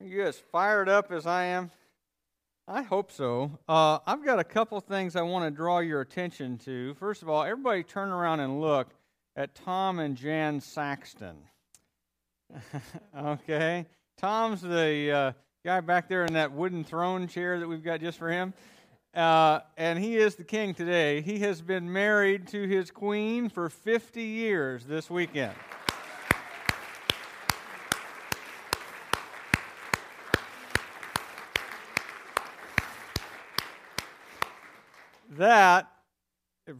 You as fired up as I am? I hope so. Uh, I've got a couple things I want to draw your attention to. First of all, everybody turn around and look at Tom and Jan Saxton. okay? Tom's the uh, guy back there in that wooden throne chair that we've got just for him. Uh, and he is the king today. He has been married to his queen for 50 years this weekend. That,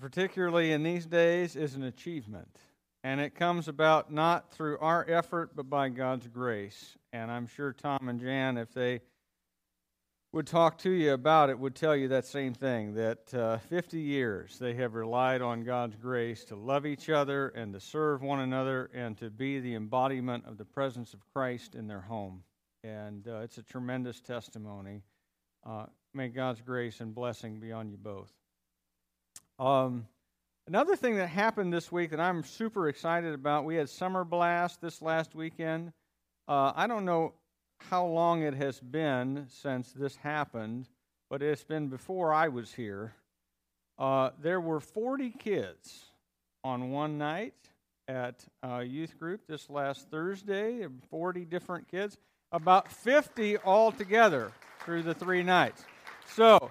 particularly in these days, is an achievement. And it comes about not through our effort, but by God's grace. And I'm sure Tom and Jan, if they would talk to you about it, would tell you that same thing that uh, 50 years they have relied on God's grace to love each other and to serve one another and to be the embodiment of the presence of Christ in their home. And uh, it's a tremendous testimony. Uh, may God's grace and blessing be on you both. Um, another thing that happened this week that I'm super excited about, we had Summer Blast this last weekend. Uh, I don't know how long it has been since this happened, but it's been before I was here. Uh, there were 40 kids on one night at a youth group this last Thursday, 40 different kids, about 50 altogether through the three nights. So,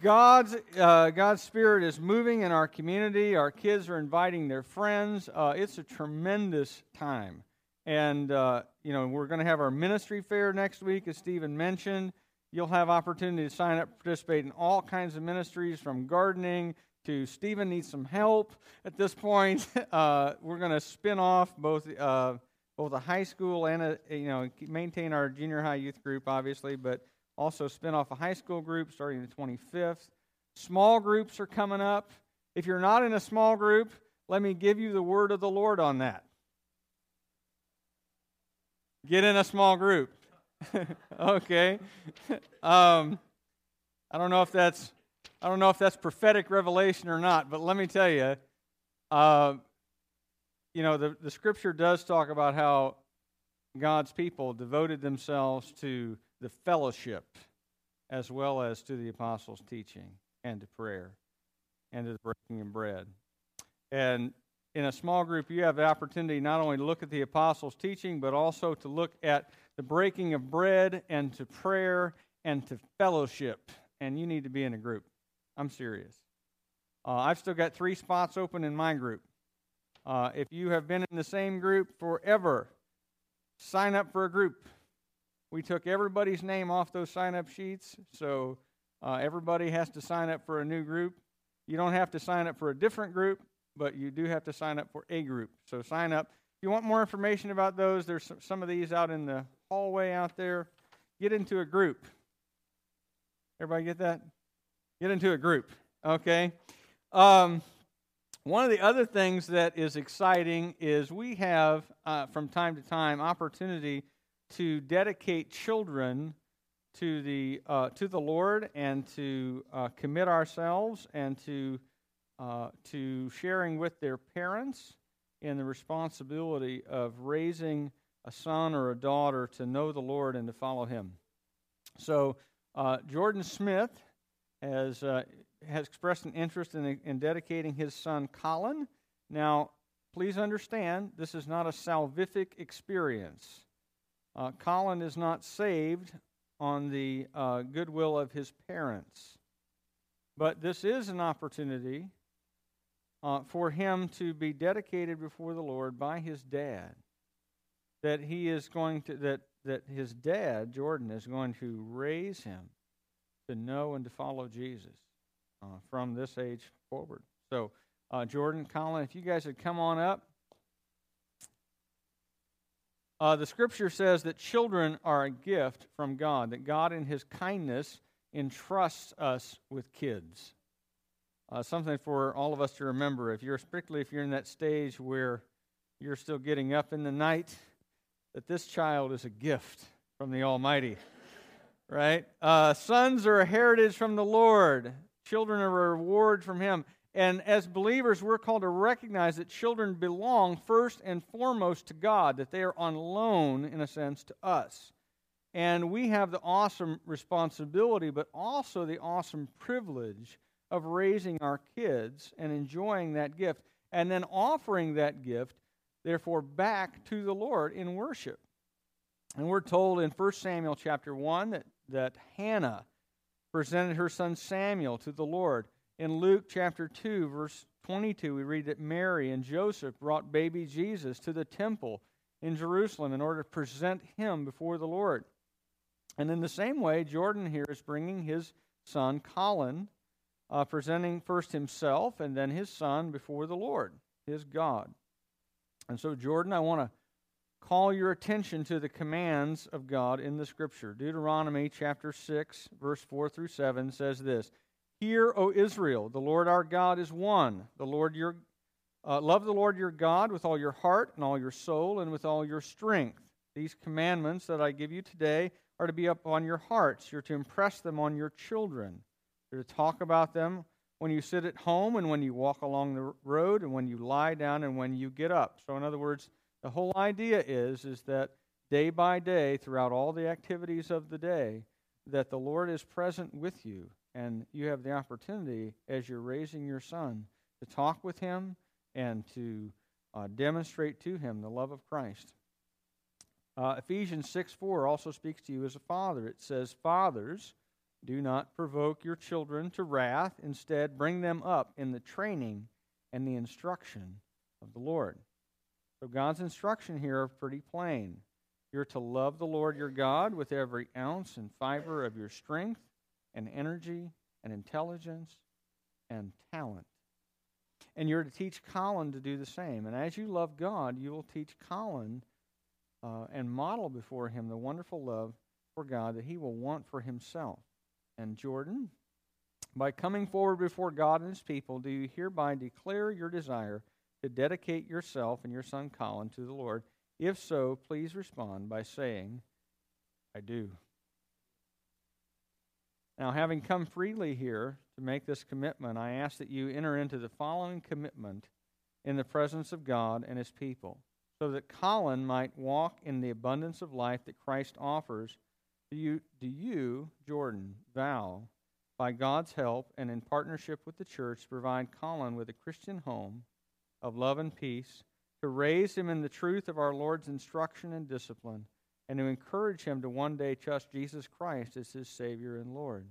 God's, uh, God's Spirit is moving in our community. Our kids are inviting their friends. Uh, it's a tremendous time. And, uh, you know, we're going to have our ministry fair next week, as Stephen mentioned. You'll have opportunity to sign up, participate in all kinds of ministries from gardening to Stephen needs some help at this point. Uh, we're going to spin off both, uh, both a high school and a, you know, maintain our junior high youth group, obviously, but also spin off a high school group starting the 25th. Small groups are coming up. If you're not in a small group, let me give you the word of the Lord on that. Get in a small group. okay. Um, I don't know if that's I don't know if that's prophetic revelation or not, but let me tell you, uh, you know, the, the scripture does talk about how God's people devoted themselves to the fellowship as well as to the apostles' teaching and to prayer and to the breaking of bread. And in a small group, you have the opportunity not only to look at the apostles' teaching, but also to look at the breaking of bread and to prayer and to fellowship. And you need to be in a group. I'm serious. Uh, I've still got three spots open in my group. Uh, if you have been in the same group forever, sign up for a group. We took everybody's name off those sign up sheets, so uh, everybody has to sign up for a new group. You don't have to sign up for a different group, but you do have to sign up for a group. So sign up. If you want more information about those, there's some of these out in the hallway out there. Get into a group. Everybody get that? Get into a group, okay? Um, one of the other things that is exciting is we have, uh, from time to time, opportunity to dedicate children to the uh, to the Lord and to uh, commit ourselves and to uh, to sharing with their parents in the responsibility of raising a son or a daughter to know the Lord and to follow Him. So uh, Jordan Smith has uh, has expressed an interest in, in dedicating his son Colin. Now, please understand, this is not a salvific experience. Uh, Colin is not saved on the uh, goodwill of his parents. But this is an opportunity uh, for him to be dedicated before the Lord by his dad. That he is going to, that, that his dad, Jordan, is going to raise him to know and to follow Jesus uh, from this age forward. So, uh, Jordan, Colin, if you guys would come on up. Uh, the scripture says that children are a gift from God, that God, in His kindness, entrusts us with kids. Uh, something for all of us to remember. If you're, particularly if you're in that stage where you're still getting up in the night, that this child is a gift from the Almighty. Right? Uh, sons are a heritage from the Lord, children are a reward from Him. And as believers, we're called to recognize that children belong first and foremost to God, that they are on loan, in a sense, to us. And we have the awesome responsibility, but also the awesome privilege of raising our kids and enjoying that gift, and then offering that gift, therefore, back to the Lord in worship. And we're told in 1 Samuel chapter 1 that, that Hannah presented her son Samuel to the Lord. In Luke chapter 2, verse 22, we read that Mary and Joseph brought baby Jesus to the temple in Jerusalem in order to present him before the Lord. And in the same way, Jordan here is bringing his son Colin, uh, presenting first himself and then his son before the Lord, his God. And so, Jordan, I want to call your attention to the commands of God in the scripture. Deuteronomy chapter 6, verse 4 through 7 says this Hear, O Israel, the Lord our God is one. The Lord your uh, love the Lord your God with all your heart and all your soul and with all your strength. These commandments that I give you today are to be up on your hearts. You're to impress them on your children. You're to talk about them when you sit at home and when you walk along the road and when you lie down and when you get up. So, in other words, the whole idea is, is that day by day, throughout all the activities of the day, that the Lord is present with you, and you have the opportunity as you're raising your son to talk with him and to uh, demonstrate to him the love of Christ. Uh, Ephesians 6 4 also speaks to you as a father. It says, Fathers, do not provoke your children to wrath. Instead, bring them up in the training and the instruction of the Lord. So God's instruction here are pretty plain. You're to love the Lord your God with every ounce and fiber of your strength and energy and intelligence and talent. And you're to teach Colin to do the same. And as you love God, you will teach Colin uh, and model before him the wonderful love for God that he will want for himself. And Jordan, by coming forward before God and his people, do you hereby declare your desire to dedicate yourself and your son Colin to the Lord? If so, please respond by saying, I do. Now, having come freely here to make this commitment, I ask that you enter into the following commitment in the presence of God and his people, so that Colin might walk in the abundance of life that Christ offers. Do you, do you Jordan, vow, by God's help and in partnership with the church, to provide Colin with a Christian home? of love and peace, to raise him in the truth of our Lord's instruction and discipline, and to encourage him to one day trust Jesus Christ as his Savior and Lord.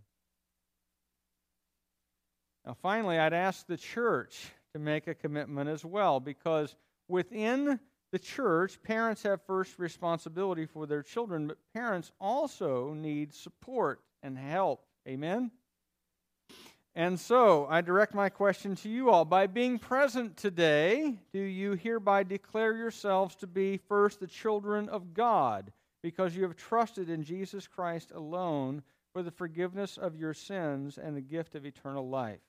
Now, finally, I'd ask the church to make a commitment as well, because within the church, parents have first responsibility for their children, but parents also need support and help. Amen? And so I direct my question to you all. By being present today, do you hereby declare yourselves to be first the children of God because you have trusted in Jesus Christ alone for the forgiveness of your sins and the gift of eternal life?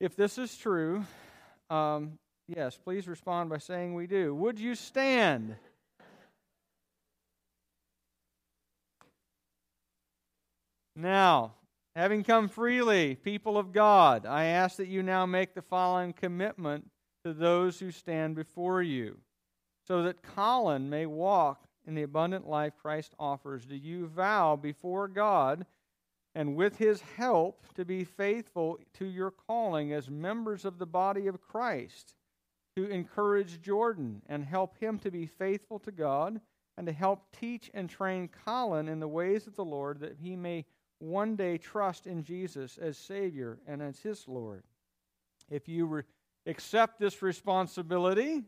If this is true, um, yes, please respond by saying we do. Would you stand? Now, having come freely, people of God, I ask that you now make the following commitment to those who stand before you, so that Colin may walk in the abundant life Christ offers. Do you vow before God and with his help to be faithful to your calling as members of the body of Christ, to encourage Jordan and help him to be faithful to God, and to help teach and train Colin in the ways of the Lord that he may one day trust in Jesus as Savior and as His Lord. If you re- accept this responsibility,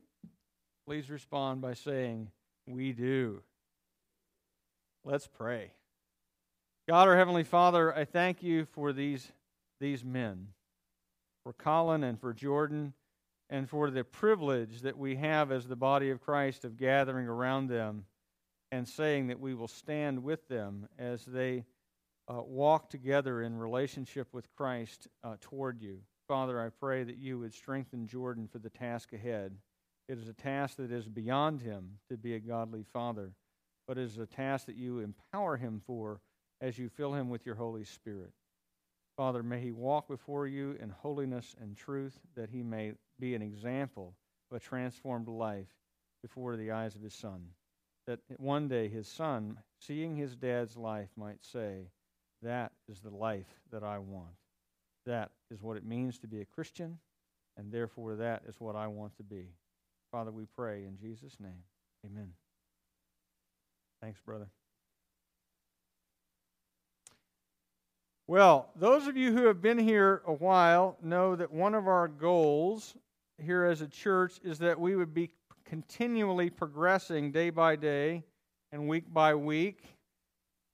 please respond by saying, We do. Let's pray. God, our Heavenly Father, I thank you for these, these men, for Colin and for Jordan, and for the privilege that we have as the body of Christ of gathering around them and saying that we will stand with them as they uh, walk together in relationship with Christ uh, toward you. Father, I pray that you would strengthen Jordan for the task ahead. It is a task that is beyond him to be a godly father, but it is a task that you empower him for as you fill him with your Holy Spirit. Father, may he walk before you in holiness and truth, that he may be an example of a transformed life before the eyes of his Son that one day his son, seeing his dad's life, might say, That is the life that I want. That is what it means to be a Christian, and therefore that is what I want to be. Father, we pray in Jesus' name. Amen. Thanks, brother. Well, those of you who have been here a while know that one of our goals here as a church is that we would be continually progressing day by day and week by week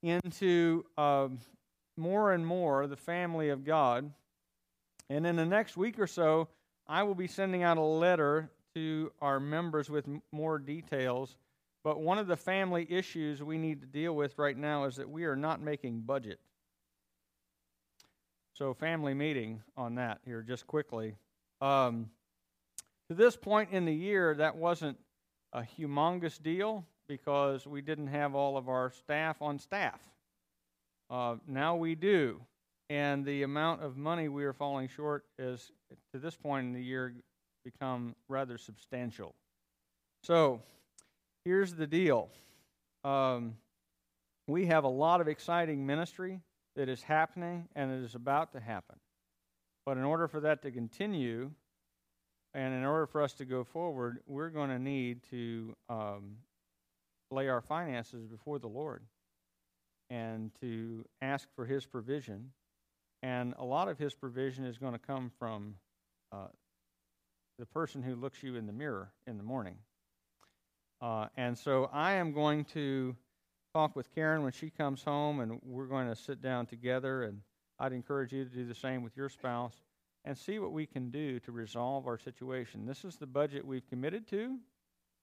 into um, more and more the family of God. And in the next week or so, I will be sending out a letter to our members with m- more details. But one of the family issues we need to deal with right now is that we are not making budget. So, family meeting on that here, just quickly. Um, to this point in the year, that wasn't a humongous deal because we didn't have all of our staff on staff. Uh, now we do. And the amount of money we are falling short is, to this point in the year, become rather substantial. So, here's the deal um, we have a lot of exciting ministry that is happening and it is about to happen. But in order for that to continue, and in order for us to go forward, we're going to need to um, lay our finances before the Lord and to ask for His provision. And a lot of His provision is going to come from uh, the person who looks you in the mirror in the morning. Uh, and so I am going to talk with Karen when she comes home, and we're going to sit down together. And I'd encourage you to do the same with your spouse and see what we can do to resolve our situation. This is the budget we've committed to.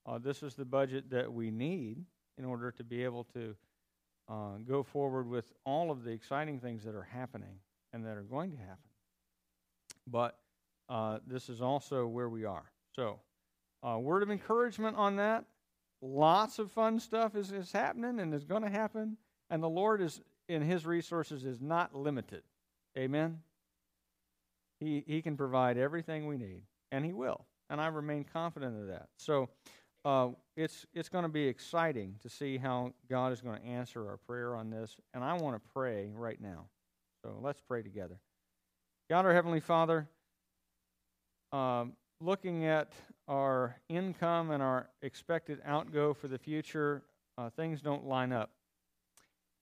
Uh, this is the budget that we need in order to be able to uh, go forward with all of the exciting things that are happening and that are going to happen. But uh, this is also where we are. So, uh, word of encouragement on that. Lots of fun stuff is, is happening and is going to happen. And the Lord is in His resources is not limited. Amen. He, he can provide everything we need, and He will. And I remain confident of that. So uh, it's, it's going to be exciting to see how God is going to answer our prayer on this. And I want to pray right now. So let's pray together. God, our Heavenly Father, um, looking at our income and our expected outgo for the future, uh, things don't line up.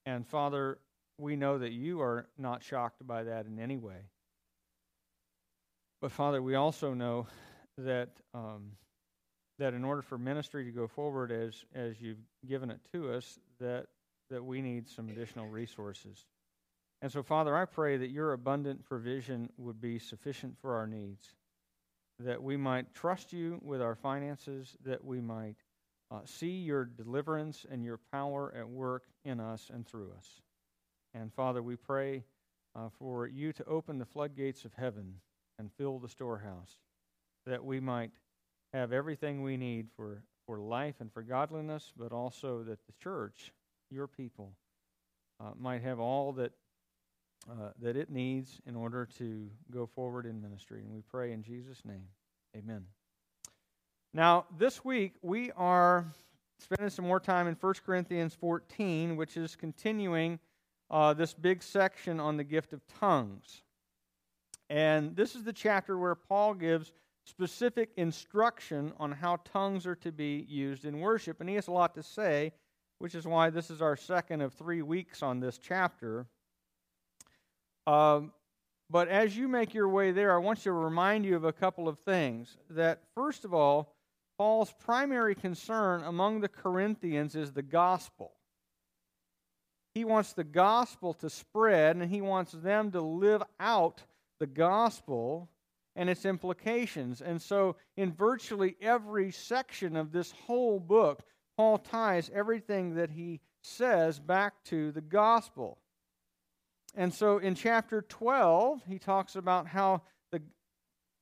And Father, we know that you are not shocked by that in any way. But Father, we also know that um, that in order for ministry to go forward as as you've given it to us, that that we need some additional resources. And so, Father, I pray that your abundant provision would be sufficient for our needs, that we might trust you with our finances, that we might uh, see your deliverance and your power at work in us and through us. And Father, we pray uh, for you to open the floodgates of heaven and fill the storehouse, that we might have everything we need for, for life and for godliness, but also that the church, your people, uh, might have all that, uh, that it needs in order to go forward in ministry. And we pray in Jesus' name. Amen. Now, this week we are spending some more time in 1 Corinthians 14, which is continuing uh, this big section on the gift of tongues. And this is the chapter where Paul gives specific instruction on how tongues are to be used in worship. And he has a lot to say, which is why this is our second of three weeks on this chapter. Um, but as you make your way there, I want to remind you of a couple of things. That, first of all, Paul's primary concern among the Corinthians is the gospel. He wants the gospel to spread, and he wants them to live out the gospel and its implications. And so, in virtually every section of this whole book, Paul ties everything that he says back to the gospel. And so, in chapter 12, he talks about how the,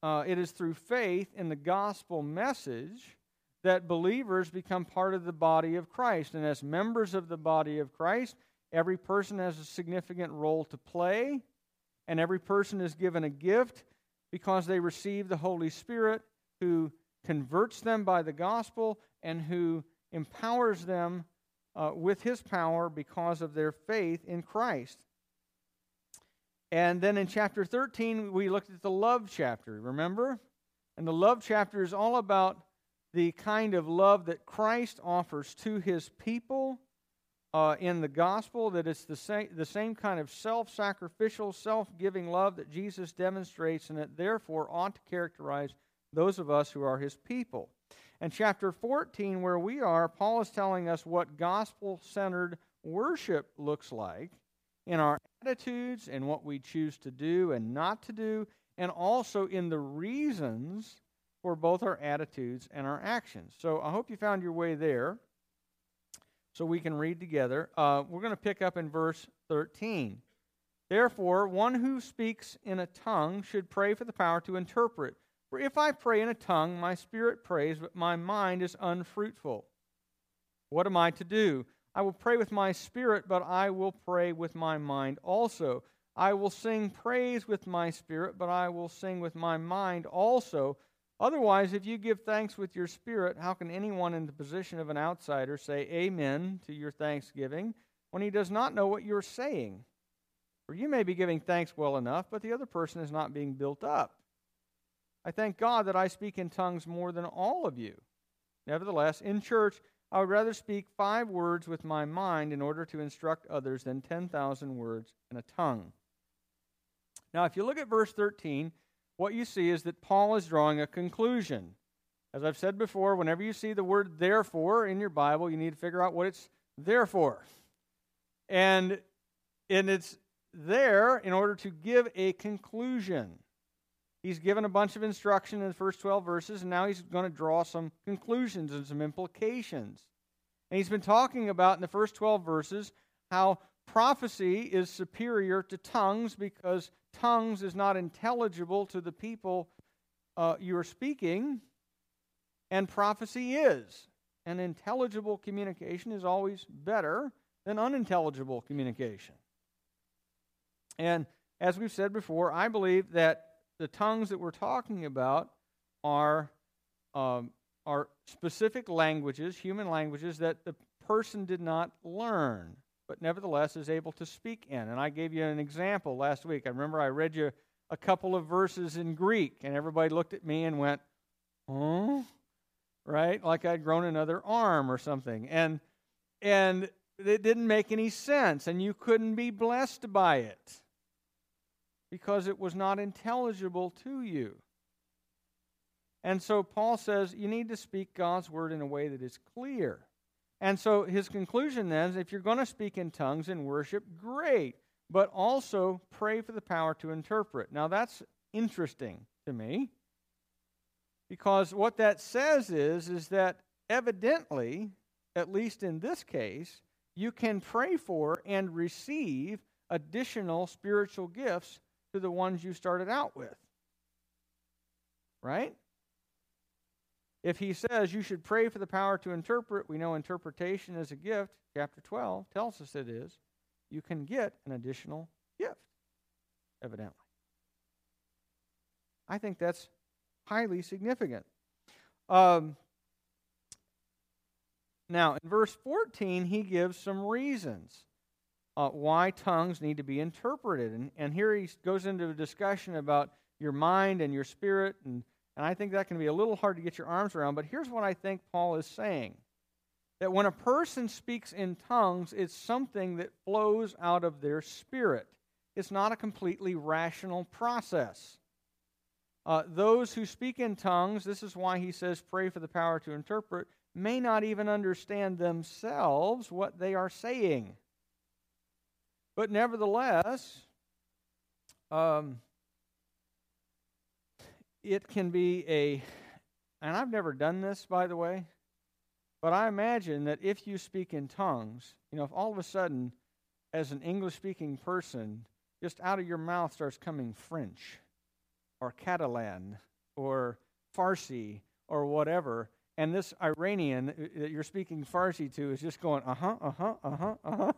uh, it is through faith in the gospel message that believers become part of the body of Christ. And as members of the body of Christ, every person has a significant role to play and every person is given a gift because they receive the Holy Spirit who converts them by the gospel and who empowers them uh, with his power because of their faith in Christ. And then in chapter 13, we looked at the love chapter, remember? And the love chapter is all about the kind of love that Christ offers to his people uh, in the gospel, that it's the same, the same kind of self sacrificial, self giving love that Jesus demonstrates, and that therefore ought to characterize those of us who are his people. And chapter 14, where we are, Paul is telling us what gospel centered worship looks like in our attitudes and what we choose to do and not to do, and also in the reasons for both our attitudes and our actions. So I hope you found your way there so we can read together. Uh, we're going to pick up in verse 13. Therefore, one who speaks in a tongue should pray for the power to interpret. For if I pray in a tongue, my spirit prays, but my mind is unfruitful. What am I to do? I will pray with my spirit, but I will pray with my mind also. I will sing praise with my spirit, but I will sing with my mind also. Otherwise, if you give thanks with your spirit, how can anyone in the position of an outsider say amen to your thanksgiving when he does not know what you're saying? For you may be giving thanks well enough, but the other person is not being built up. I thank God that I speak in tongues more than all of you. Nevertheless, in church, I would rather speak five words with my mind in order to instruct others than 10,000 words in a tongue. Now, if you look at verse 13, what you see is that Paul is drawing a conclusion. As I've said before, whenever you see the word therefore in your Bible, you need to figure out what it's there for. And, and it's there in order to give a conclusion. He's given a bunch of instruction in the first 12 verses, and now he's going to draw some conclusions and some implications. And he's been talking about in the first 12 verses how prophecy is superior to tongues because tongues is not intelligible to the people uh, you are speaking, and prophecy is. And intelligible communication is always better than unintelligible communication. And as we've said before, I believe that the tongues that we're talking about are, um, are specific languages, human languages, that the person did not learn but nevertheless is able to speak in. And I gave you an example last week. I remember I read you a couple of verses in Greek, and everybody looked at me and went, huh? Right? Like I'd grown another arm or something. And and it didn't make any sense, and you couldn't be blessed by it because it was not intelligible to you. And so Paul says you need to speak God's word in a way that is clear. And so his conclusion then is if you're going to speak in tongues in worship, great, but also pray for the power to interpret. Now that's interesting to me because what that says is is that evidently, at least in this case, you can pray for and receive additional spiritual gifts to the ones you started out with. Right? If he says you should pray for the power to interpret, we know interpretation is a gift. Chapter 12 tells us it is. You can get an additional gift, evidently. I think that's highly significant. Um, now, in verse 14, he gives some reasons uh, why tongues need to be interpreted. And, and here he goes into a discussion about your mind and your spirit and and I think that can be a little hard to get your arms around, but here's what I think Paul is saying that when a person speaks in tongues, it's something that flows out of their spirit. It's not a completely rational process. Uh, those who speak in tongues, this is why he says, pray for the power to interpret, may not even understand themselves what they are saying. But nevertheless, um, it can be a, and I've never done this, by the way, but I imagine that if you speak in tongues, you know, if all of a sudden, as an English speaking person, just out of your mouth starts coming French or Catalan or Farsi or whatever, and this Iranian that you're speaking Farsi to is just going, uh huh, uh huh, uh huh, uh huh.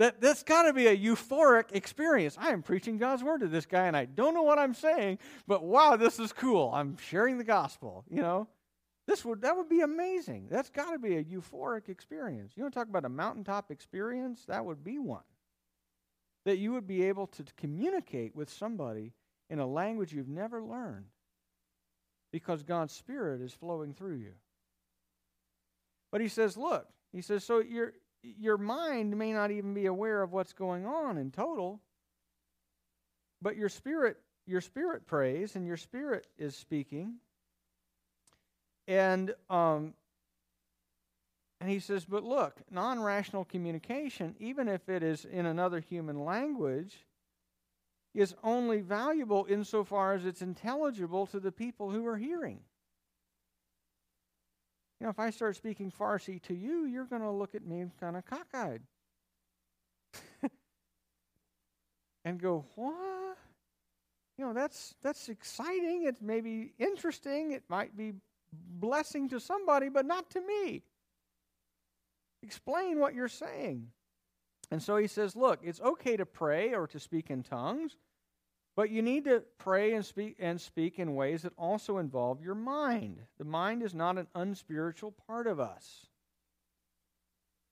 That, that's got to be a euphoric experience. I am preaching God's word to this guy, and I don't know what I'm saying, but wow, this is cool. I'm sharing the gospel, you know? This would that would be amazing. That's got to be a euphoric experience. You want to talk about a mountaintop experience? That would be one. That you would be able to communicate with somebody in a language you've never learned because God's Spirit is flowing through you. But he says, look, he says, so your, your mind may not even be aware of what's going on in total, but your spirit, your spirit prays and your spirit is speaking. And um, and he says, but look, non rational communication, even if it is in another human language, is only valuable insofar as it's intelligible to the people who are hearing. You know, if I start speaking Farsi to you, you're going to look at me kind of cockeyed and go, "What? You know, that's that's exciting. It may be interesting. It might be blessing to somebody, but not to me. Explain what you're saying." And so he says, "Look, it's okay to pray or to speak in tongues." But you need to pray and speak and speak in ways that also involve your mind. The mind is not an unspiritual part of us.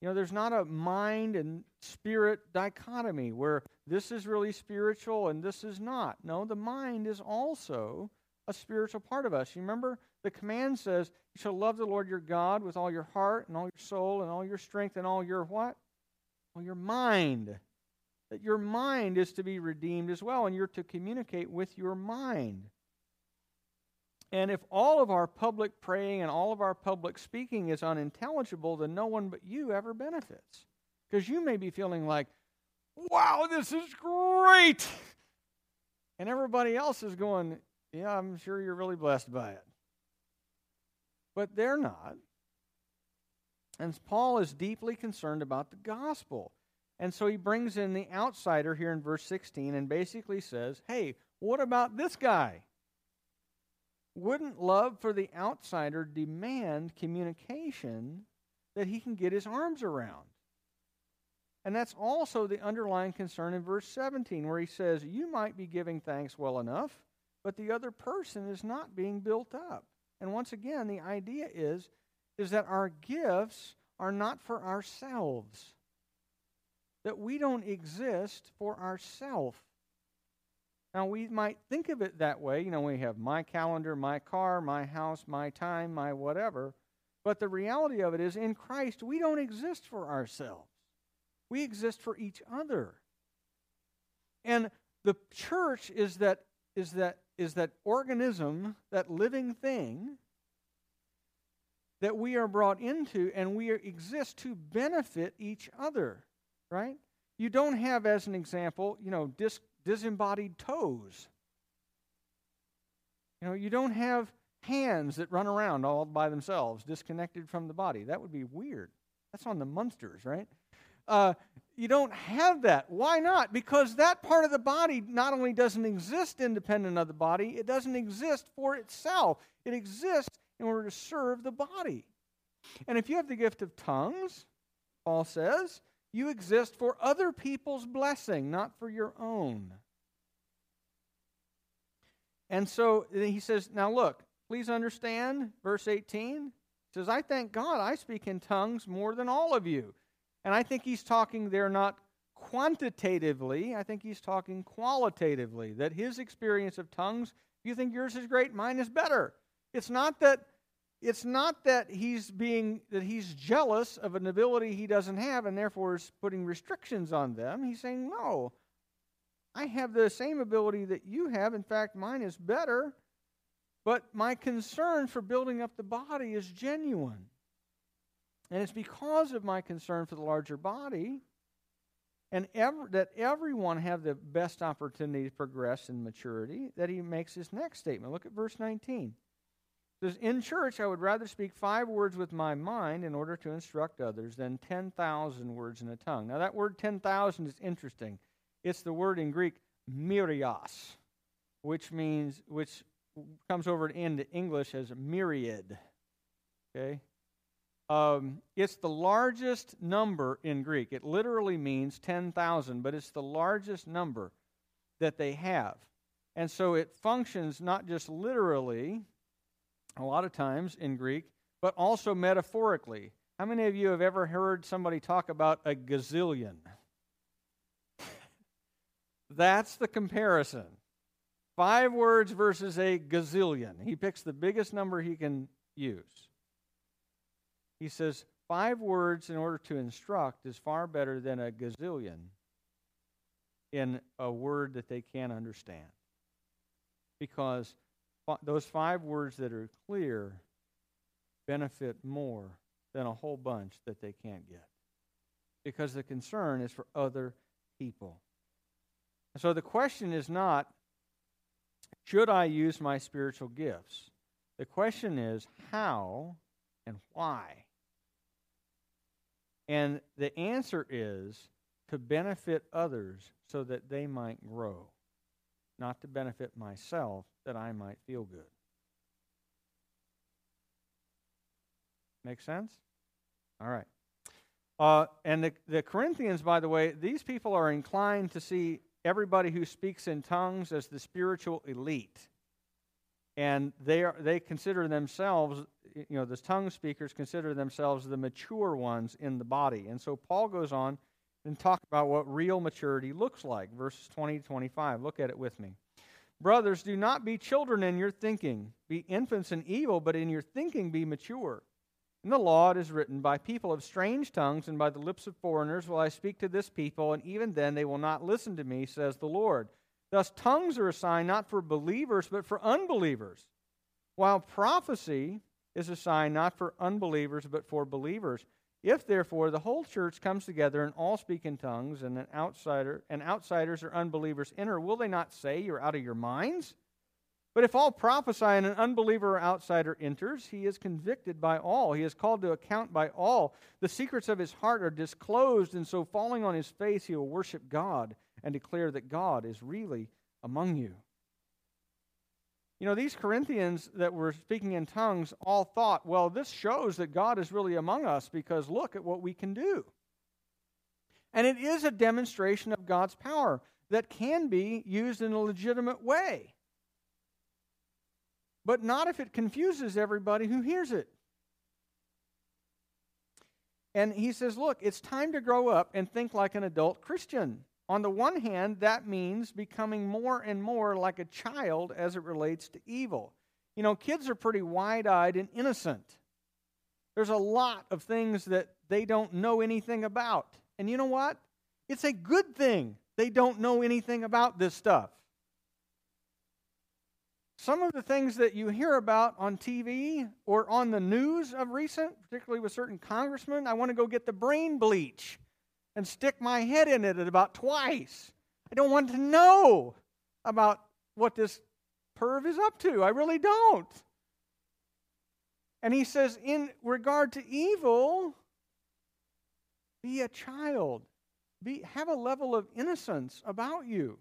You know, there's not a mind and spirit dichotomy where this is really spiritual and this is not. No, the mind is also a spiritual part of us. You remember the command says, You shall love the Lord your God with all your heart and all your soul and all your strength and all your what? All your mind that your mind is to be redeemed as well, and you're to communicate with your mind. And if all of our public praying and all of our public speaking is unintelligible, then no one but you ever benefits. Because you may be feeling like, wow, this is great. And everybody else is going, yeah, I'm sure you're really blessed by it. But they're not. And Paul is deeply concerned about the gospel. And so he brings in the outsider here in verse 16 and basically says, Hey, what about this guy? Wouldn't love for the outsider demand communication that he can get his arms around? And that's also the underlying concern in verse 17, where he says, You might be giving thanks well enough, but the other person is not being built up. And once again, the idea is, is that our gifts are not for ourselves that we don't exist for ourselves. Now, we might think of it that way. You know, we have my calendar, my car, my house, my time, my whatever. But the reality of it is, in Christ, we don't exist for ourselves, we exist for each other. And the church is that, is that, is that organism, that living thing that we are brought into, and we exist to benefit each other right? You don't have, as an example, you know, dis- disembodied toes. You know, you don't have hands that run around all by themselves, disconnected from the body. That would be weird. That's on the Munsters, right? Uh, you don't have that. Why not? Because that part of the body not only doesn't exist independent of the body, it doesn't exist for itself. It exists in order to serve the body. And if you have the gift of tongues, Paul says, you exist for other people's blessing, not for your own. And so he says, Now look, please understand, verse 18 says, I thank God I speak in tongues more than all of you. And I think he's talking there not quantitatively, I think he's talking qualitatively, that his experience of tongues, if you think yours is great, mine is better. It's not that it's not that he's being that he's jealous of an ability he doesn't have and therefore is putting restrictions on them. He's saying, "No. I have the same ability that you have. In fact, mine is better. But my concern for building up the body is genuine. And it's because of my concern for the larger body and ever, that everyone have the best opportunity to progress in maturity that he makes his next statement. Look at verse 19 says, In church, I would rather speak five words with my mind in order to instruct others than 10,000 words in a tongue. Now, that word 10,000 is interesting. It's the word in Greek, myrios, which means, which comes over into English as myriad. Okay? Um, it's the largest number in Greek. It literally means 10,000, but it's the largest number that they have. And so it functions not just literally, a lot of times in Greek, but also metaphorically. How many of you have ever heard somebody talk about a gazillion? That's the comparison. Five words versus a gazillion. He picks the biggest number he can use. He says, five words in order to instruct is far better than a gazillion in a word that they can't understand. Because those five words that are clear benefit more than a whole bunch that they can't get. Because the concern is for other people. So the question is not, should I use my spiritual gifts? The question is, how and why? And the answer is to benefit others so that they might grow, not to benefit myself that I might feel good. Make sense? All right. Uh, and the, the Corinthians, by the way, these people are inclined to see everybody who speaks in tongues as the spiritual elite. And they, are, they consider themselves, you know, the tongue speakers consider themselves the mature ones in the body. And so Paul goes on and talk about what real maturity looks like. Verses 20 to 25. Look at it with me. Brothers, do not be children in your thinking. Be infants in evil, but in your thinking be mature. In the law it is written, By people of strange tongues and by the lips of foreigners will I speak to this people, and even then they will not listen to me, says the Lord. Thus, tongues are a sign not for believers, but for unbelievers, while prophecy is a sign not for unbelievers, but for believers. If therefore the whole church comes together and all speak in tongues, and an outsider and outsiders or unbelievers enter, will they not say you're out of your minds? But if all prophesy and an unbeliever or outsider enters, he is convicted by all. He is called to account by all. The secrets of his heart are disclosed, and so falling on his face, he will worship God and declare that God is really among you. You know, these Corinthians that were speaking in tongues all thought, well, this shows that God is really among us because look at what we can do. And it is a demonstration of God's power that can be used in a legitimate way but not if it confuses everybody who hears it. And he says, Look, it's time to grow up and think like an adult Christian. On the one hand, that means becoming more and more like a child as it relates to evil. You know, kids are pretty wide eyed and innocent. There's a lot of things that they don't know anything about. And you know what? It's a good thing they don't know anything about this stuff. Some of the things that you hear about on TV or on the news of recent, particularly with certain congressmen, I want to go get the brain bleach and stick my head in it about twice. I don't want to know about what this perv is up to. I really don't. And he says, in regard to evil, be a child. Be, have a level of innocence about you.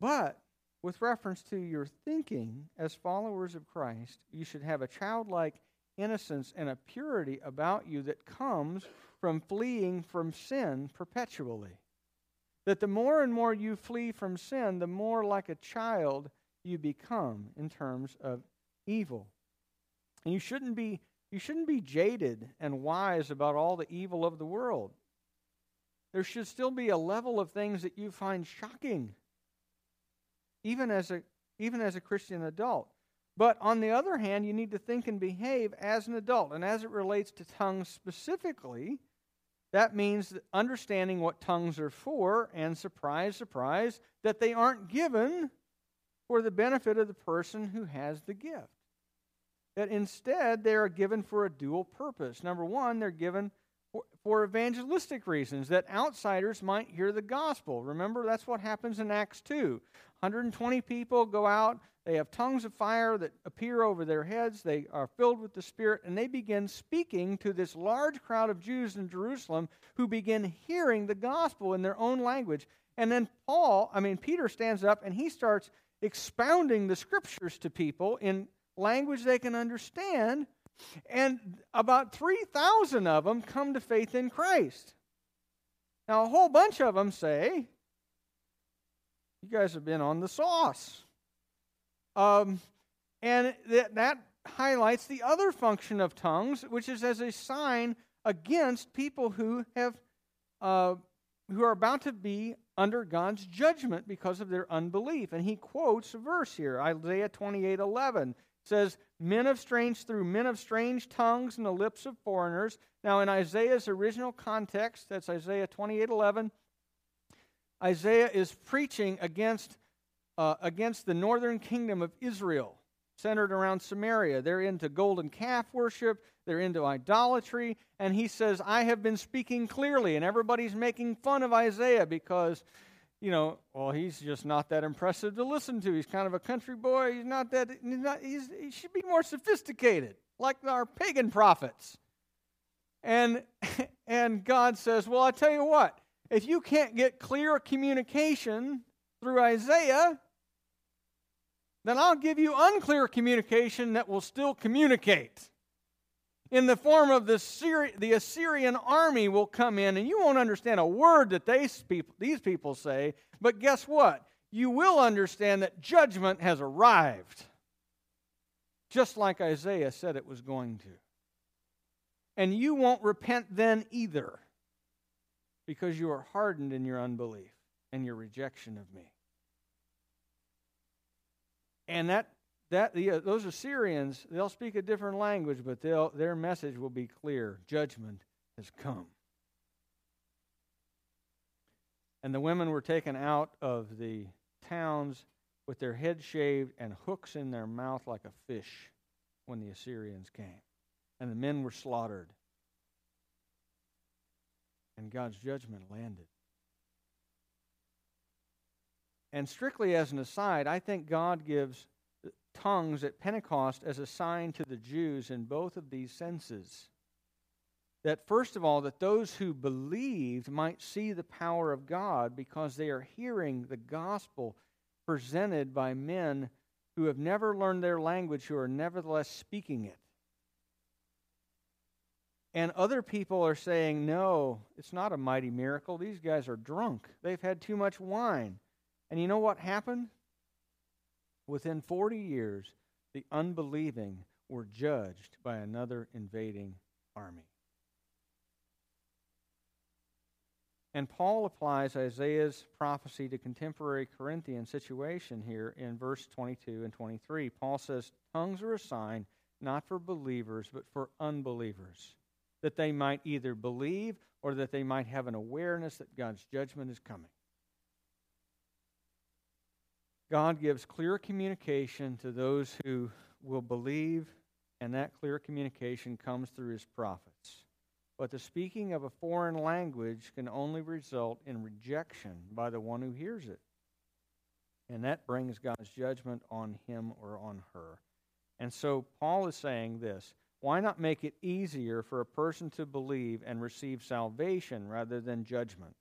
But with reference to your thinking as followers of Christ, you should have a childlike innocence and a purity about you that comes from fleeing from sin perpetually. That the more and more you flee from sin, the more like a child you become in terms of evil. And you shouldn't be you shouldn't be jaded and wise about all the evil of the world. There should still be a level of things that you find shocking even as a even as a Christian adult. But on the other hand, you need to think and behave as an adult. And as it relates to tongues specifically, that means understanding what tongues are for, and surprise, surprise, that they aren't given for the benefit of the person who has the gift. That instead they are given for a dual purpose. Number one, they're given for, evangelistic reasons, that outsiders might hear the gospel. Remember, that's what happens in Acts 2. 120 people go out. They have tongues of fire that appear over their heads. They are filled with the Spirit, and they begin speaking to this large crowd of Jews in Jerusalem who begin hearing the gospel in their own language. And then Paul, I mean, Peter stands up and he starts expounding the scriptures to people in language they can understand. And about 3,000 of them come to faith in Christ. Now, a whole bunch of them say, you guys have been on the sauce. Um, And that, that highlights the other function of tongues, which is as a sign against people who have uh, who are about to be under God's judgment because of their unbelief. And he quotes a verse here, Isaiah 28 11 says, Men of strange through men of strange tongues and the lips of foreigners. Now, in Isaiah's original context, that's Isaiah 28 11, Isaiah is preaching against, uh, against the northern kingdom of Israel, centered around Samaria. They're into golden calf worship, they're into idolatry, and he says, I have been speaking clearly, and everybody's making fun of Isaiah because you know, well, he's just not that impressive to listen to. He's kind of a country boy. He's not that, he's not, he's, he should be more sophisticated, like our pagan prophets. And, and God says, well, I tell you what, if you can't get clear communication through Isaiah, then I'll give you unclear communication that will still communicate in the form of the, Syri- the Assyrian army will come in, and you won't understand a word that they speak, these people say, but guess what? You will understand that judgment has arrived, just like Isaiah said it was going to. And you won't repent then either, because you are hardened in your unbelief and your rejection of me. And that that the, uh, those Assyrians, they'll speak a different language, but they'll, their message will be clear judgment has come. And the women were taken out of the towns with their heads shaved and hooks in their mouth like a fish when the Assyrians came. And the men were slaughtered. And God's judgment landed. And strictly as an aside, I think God gives tongues at Pentecost as a sign to the Jews in both of these senses. That, first of all, that those who believed might see the power of God because they are hearing the gospel presented by men who have never learned their language, who are nevertheless speaking it. And other people are saying, no, it's not a mighty miracle. These guys are drunk. They've had too much wine. And you know what happened? Within 40 years, the unbelieving were judged by another invading army. And Paul applies Isaiah's prophecy to contemporary Corinthian situation here in verse 22 and 23. Paul says, Tongues are a sign not for believers, but for unbelievers, that they might either believe or that they might have an awareness that God's judgment is coming. God gives clear communication to those who will believe, and that clear communication comes through his prophets. But the speaking of a foreign language can only result in rejection by the one who hears it. And that brings God's judgment on him or on her. And so Paul is saying this why not make it easier for a person to believe and receive salvation rather than judgment?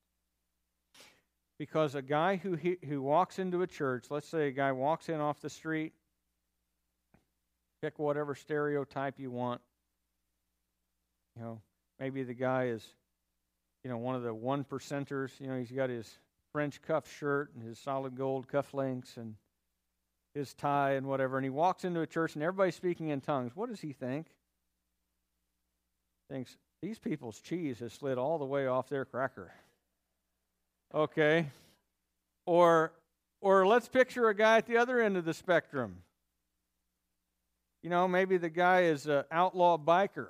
Because a guy who, he, who walks into a church, let's say a guy walks in off the street, pick whatever stereotype you want. You know, maybe the guy is, you know, one of the one percenters. You know, he's got his French cuff shirt and his solid gold cufflinks and his tie and whatever, and he walks into a church and everybody's speaking in tongues. What does he think? Thinks these people's cheese has slid all the way off their cracker. Okay? Or or let's picture a guy at the other end of the spectrum. You know, maybe the guy is an outlaw biker.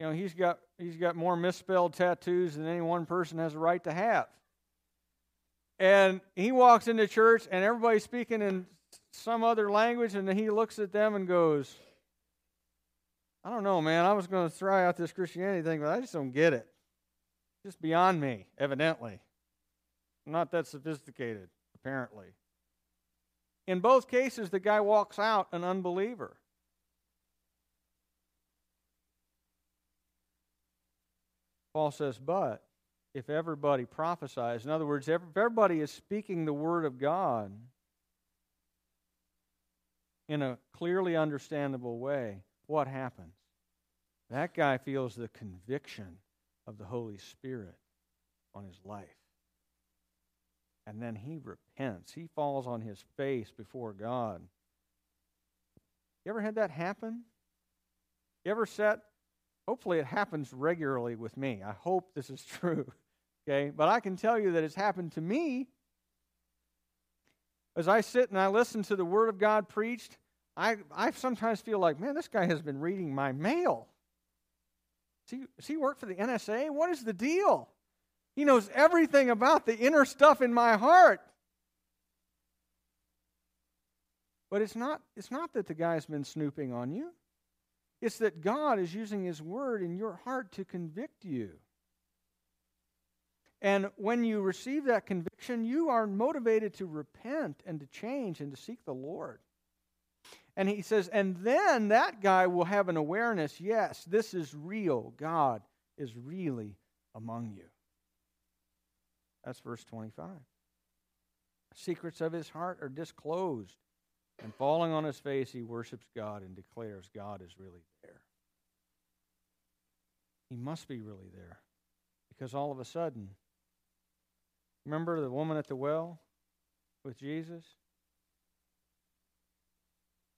You know, he's got he's got more misspelled tattoos than any one person has a right to have. And he walks into church and everybody's speaking in some other language and he looks at them and goes, I don't know, man. I was going to try out this Christianity thing, but I just don't get it just beyond me, evidently. I'm not that sophisticated, apparently. In both cases, the guy walks out an unbeliever. Paul says, but if everybody prophesies, in other words, if everybody is speaking the word of God in a clearly understandable way, what happens? That guy feels the conviction of the Holy Spirit on his life. And then he repents. He falls on his face before God You ever had that happen? You ever sat? Hopefully, it happens regularly with me. I hope this is true. Okay? But I can tell you that it's happened to me. As I sit and I listen to the Word of God preached, I, I sometimes feel like, man, this guy has been reading my mail. Does he, does he work for the NSA? What is the deal? He knows everything about the inner stuff in my heart. But it's not, it's not that the guy's been snooping on you. It's that God is using His Word in your heart to convict you. And when you receive that conviction, you are motivated to repent and to change and to seek the Lord. And he says, and then that guy will have an awareness yes, this is real. God is really among you. That's verse 25. Secrets of his heart are disclosed. And falling on his face, he worships God and declares God is really there. He must be really there. Because all of a sudden, remember the woman at the well with Jesus?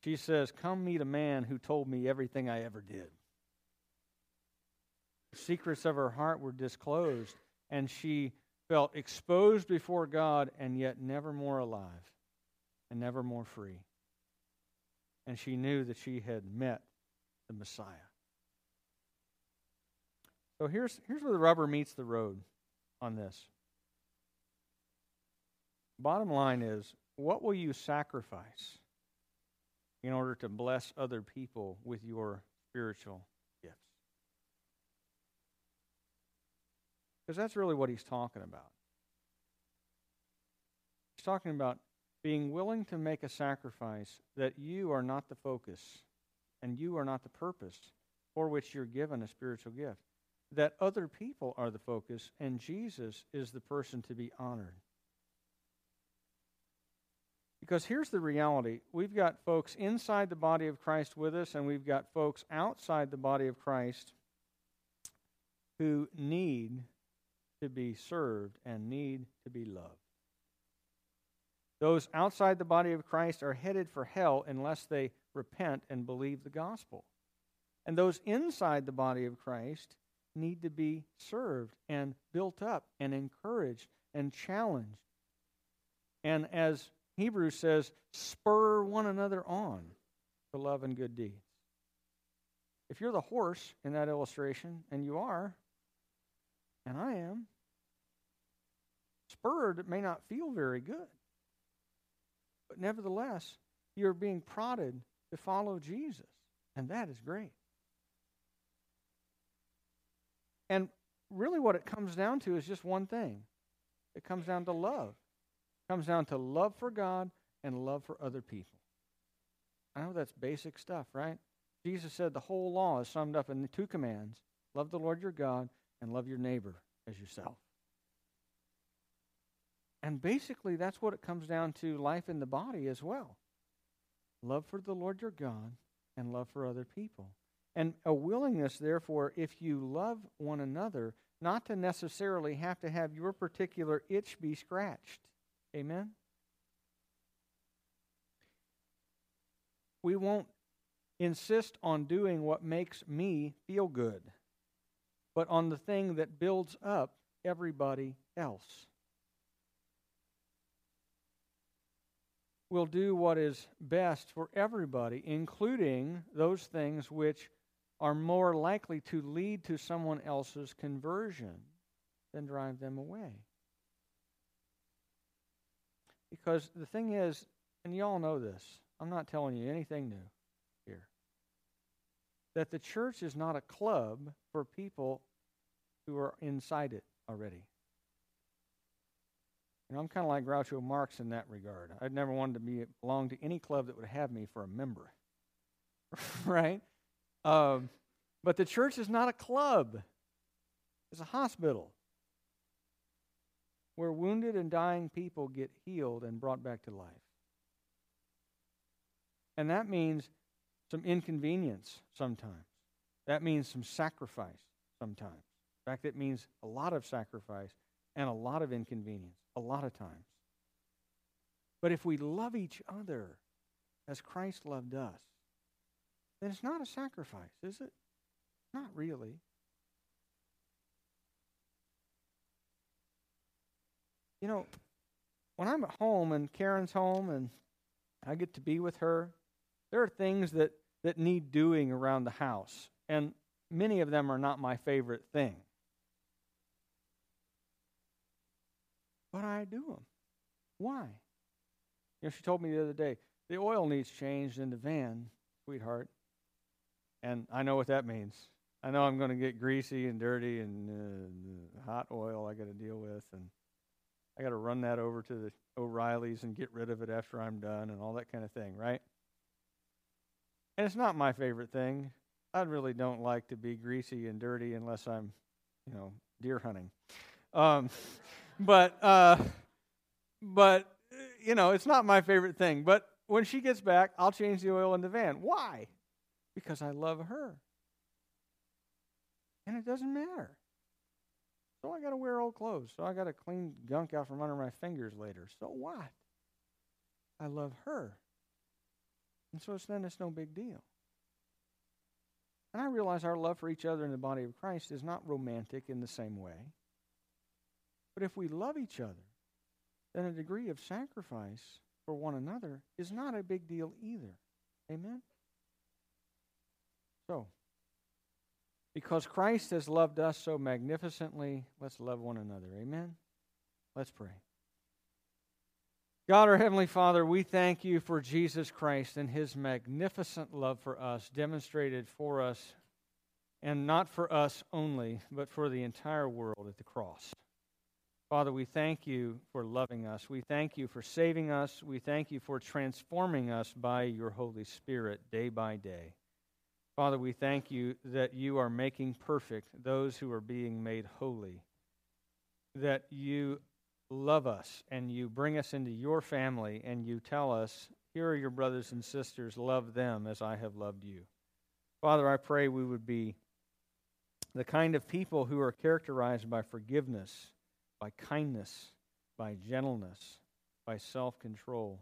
She says, Come meet a man who told me everything I ever did. The secrets of her heart were disclosed, and she felt exposed before God and yet never more alive and never more free. And she knew that she had met the Messiah. So here's, here's where the rubber meets the road on this. Bottom line is what will you sacrifice in order to bless other people with your spiritual gifts? Because that's really what he's talking about. He's talking about being willing to make a sacrifice that you are not the focus and you are not the purpose for which you're given a spiritual gift. That other people are the focus and Jesus is the person to be honored. Because here's the reality we've got folks inside the body of Christ with us, and we've got folks outside the body of Christ who need to be served and need to be loved. Those outside the body of Christ are headed for hell unless they repent and believe the gospel. And those inside the body of Christ need to be served and built up and encouraged and challenged. And as Hebrews says, spur one another on to love and good deeds. If you're the horse in that illustration, and you are, and I am, spurred may not feel very good. But nevertheless, you're being prodded to follow Jesus. And that is great. And really, what it comes down to is just one thing it comes down to love. Comes down to love for God and love for other people. I know that's basic stuff, right? Jesus said the whole law is summed up in the two commands love the Lord your God and love your neighbor as yourself. And basically, that's what it comes down to life in the body as well love for the Lord your God and love for other people. And a willingness, therefore, if you love one another, not to necessarily have to have your particular itch be scratched. Amen? We won't insist on doing what makes me feel good, but on the thing that builds up everybody else. We'll do what is best for everybody, including those things which are more likely to lead to someone else's conversion than drive them away. Because the thing is, and you all know this, I'm not telling you anything new here, that the church is not a club for people who are inside it already. You know, I'm kind of like Groucho Marx in that regard. I'd never wanted to be belong to any club that would have me for a member, right? Um, but the church is not a club; it's a hospital where wounded and dying people get healed and brought back to life. And that means some inconvenience sometimes. That means some sacrifice sometimes. In fact, it means a lot of sacrifice and a lot of inconvenience a lot of times. But if we love each other as Christ loved us, then it's not a sacrifice, is it? Not really. You know, when I'm at home and Karen's home and I get to be with her, there are things that, that need doing around the house. And many of them are not my favorite thing. But I do them. Why? You know, she told me the other day, the oil needs changed in the van, sweetheart. And I know what that means. I know I'm going to get greasy and dirty and uh, hot oil I got to deal with. And I got to run that over to the O'Reilly's and get rid of it after I'm done and all that kind of thing, right? And it's not my favorite thing. I really don't like to be greasy and dirty unless I'm, you know, deer hunting. Um, but, uh, but, you know, it's not my favorite thing. But when she gets back, I'll change the oil in the van. Why? Because I love her. And it doesn't matter. So I got to wear old clothes. So I got to clean gunk out from under my fingers later. So what? I love her. And so it's then it's no big deal. And I realize our love for each other in the body of Christ is not romantic in the same way. But if we love each other, then a degree of sacrifice for one another is not a big deal either. Amen? So, because Christ has loved us so magnificently, let's love one another. Amen? Let's pray. God, our Heavenly Father, we thank you for Jesus Christ and his magnificent love for us, demonstrated for us, and not for us only, but for the entire world at the cross. Father, we thank you for loving us. We thank you for saving us. We thank you for transforming us by your Holy Spirit day by day. Father, we thank you that you are making perfect those who are being made holy, that you love us and you bring us into your family and you tell us, Here are your brothers and sisters, love them as I have loved you. Father, I pray we would be the kind of people who are characterized by forgiveness, by kindness, by gentleness, by self control,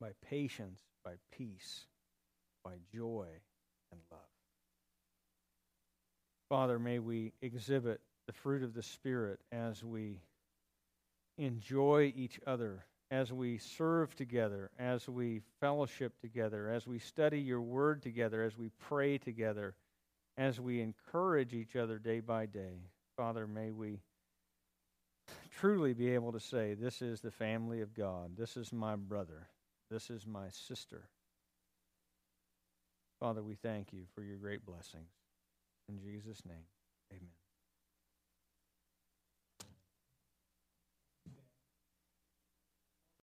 by patience, by peace, by joy and love. Father, may we exhibit the fruit of the Spirit as we enjoy each other as we serve together, as we fellowship together, as we study your word together, as we pray together, as we encourage each other day by day. Father, may we truly be able to say, This is the family of God. This is my brother. This is my sister. Father, we thank you for your great blessings. In Jesus' name, amen.